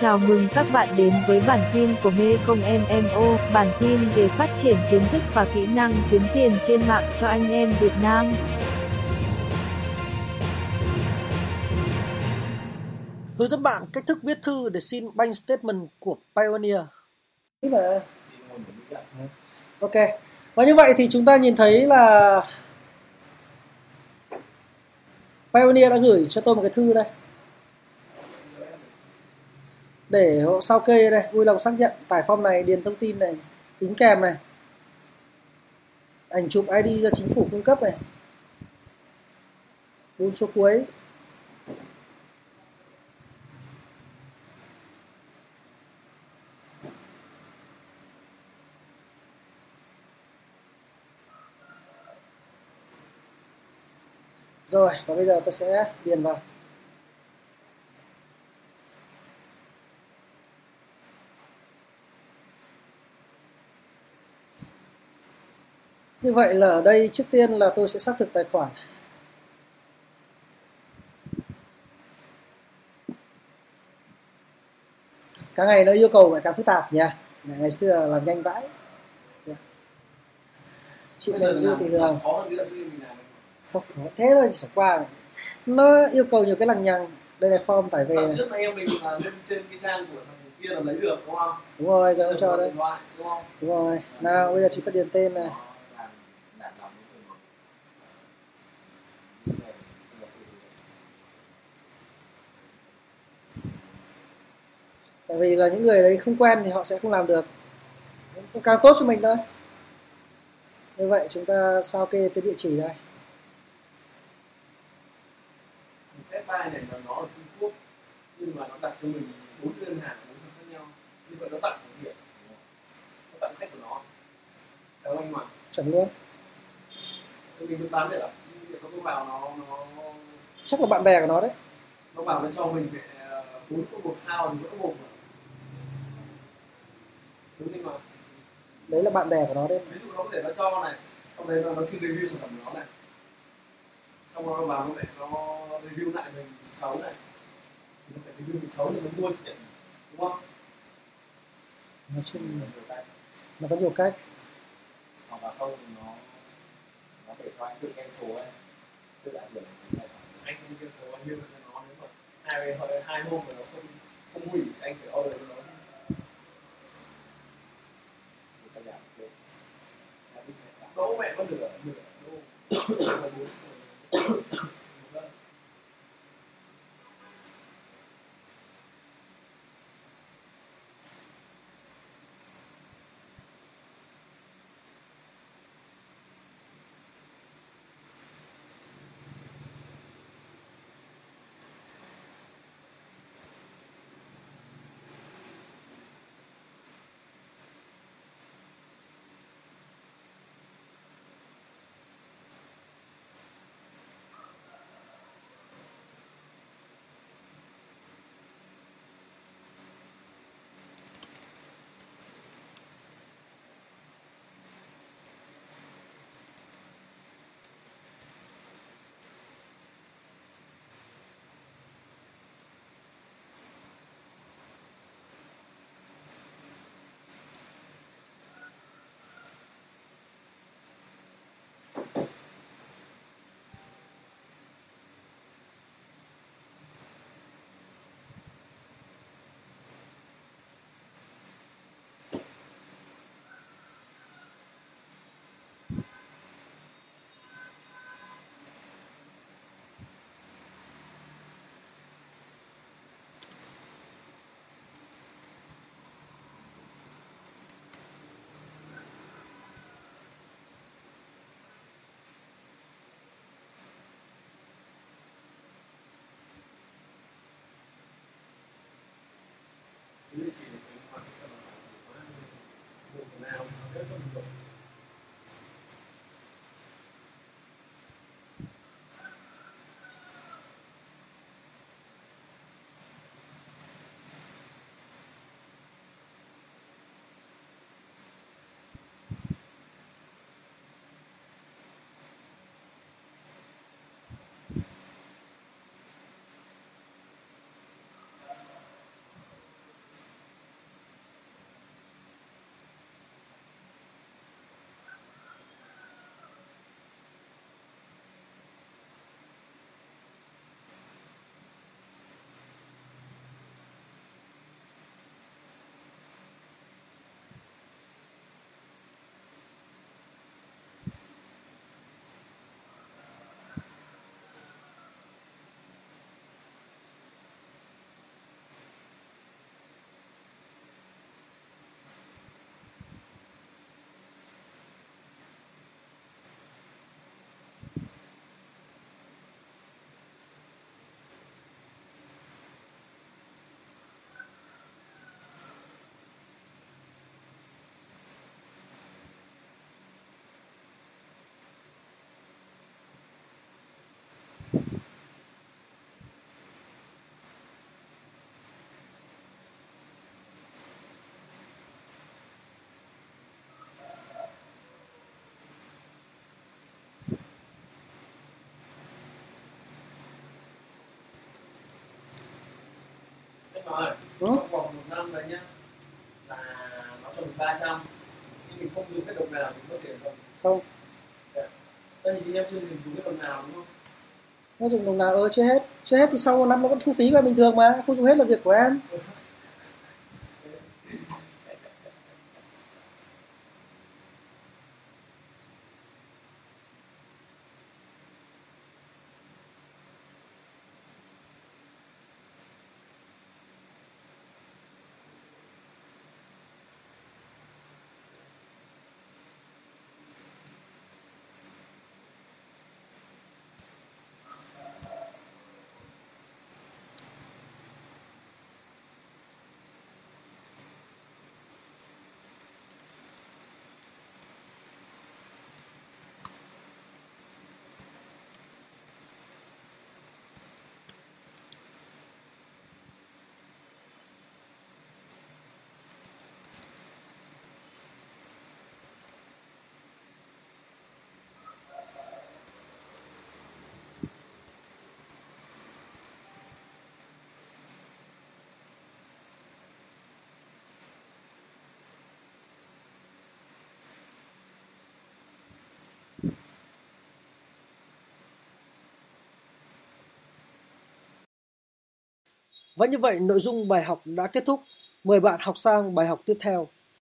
Chào mừng các bạn đến với bản tin của Mê Công MMO, bản tin về phát triển kiến thức và kỹ năng kiếm tiền trên mạng cho anh em Việt Nam. Hướng dẫn bạn cách thức viết thư để xin bank statement của Pioneer. Thế mà. Ok. Và như vậy thì chúng ta nhìn thấy là Pioneer đã gửi cho tôi một cái thư đây để hộ sao kê đây vui lòng xác nhận. Tải form này điền thông tin này tính kèm này. Ảnh chụp ID do chính phủ cung cấp này. Bốn số cuối. Rồi, và bây giờ tôi sẽ điền vào. Như vậy là ở đây trước tiên là tôi sẽ xác thực tài khoản. Càng ngày nó yêu cầu phải càng phức tạp nhỉ. Ngày xưa làm nhanh vãi. Chị Lê Dư thì Hường không thế thôi chỉ qua này. nó yêu cầu nhiều cái lằng nhằng đây là form tải về này. trước anh em mình là lên trên cái trang của kia là lấy được đúng không đúng rồi giờ ông cho đây đúng rồi nào bây giờ chúng ta điền tên này tại vì là những người đấy không quen thì họ sẽ không làm được. Càng tốt cho mình thôi. Như vậy chúng ta sao kê tới địa chỉ đây? F3 này là nó ở Trung Quốc nhưng mà nó đặt cho mình bốn đơn hàng bốn khác nhau. Như vậy nó tặng của việc nó tặng khách của nó. Đúng không ạ. Chuẩn luôn. Mình bán được việc nó vào nó nó chắc là bạn bè của nó đấy. nó bảo nó cho mình bốn có một sao thì vẫn một ạ đấy là bạn bè của nó đấy. ví dụ nó có thể nó cho này sau đấy nó, nó xin review sản phẩm của nó này. Xong rồi nó vào nó lại nó review lại mình xấu này. Nó phải review mình xấu thì mình mua thì đúng không? Nói chung là nó có nhiều cách. Hoặc là không thì nó nó để cho anh tự khen số ấy. Tự ảnh hưởng anh không khen số anh như là nó nếu mà hai hai hôm mà Ừ. trong vòng một năm đấy nhá là nó cho mình 300 nhưng mình không dùng hết đồng nào mình có tiền không. Không đây thì em chưa dùng hết đồng nào đúng không? Nó dùng đồng nào ờ chưa hết. Chưa hết thì sau một năm nó vẫn thu phí em bình thường mà không dùng hết là việc của em Và như vậy, nội dung bài học đã kết thúc. Mời bạn học sang bài học tiếp theo.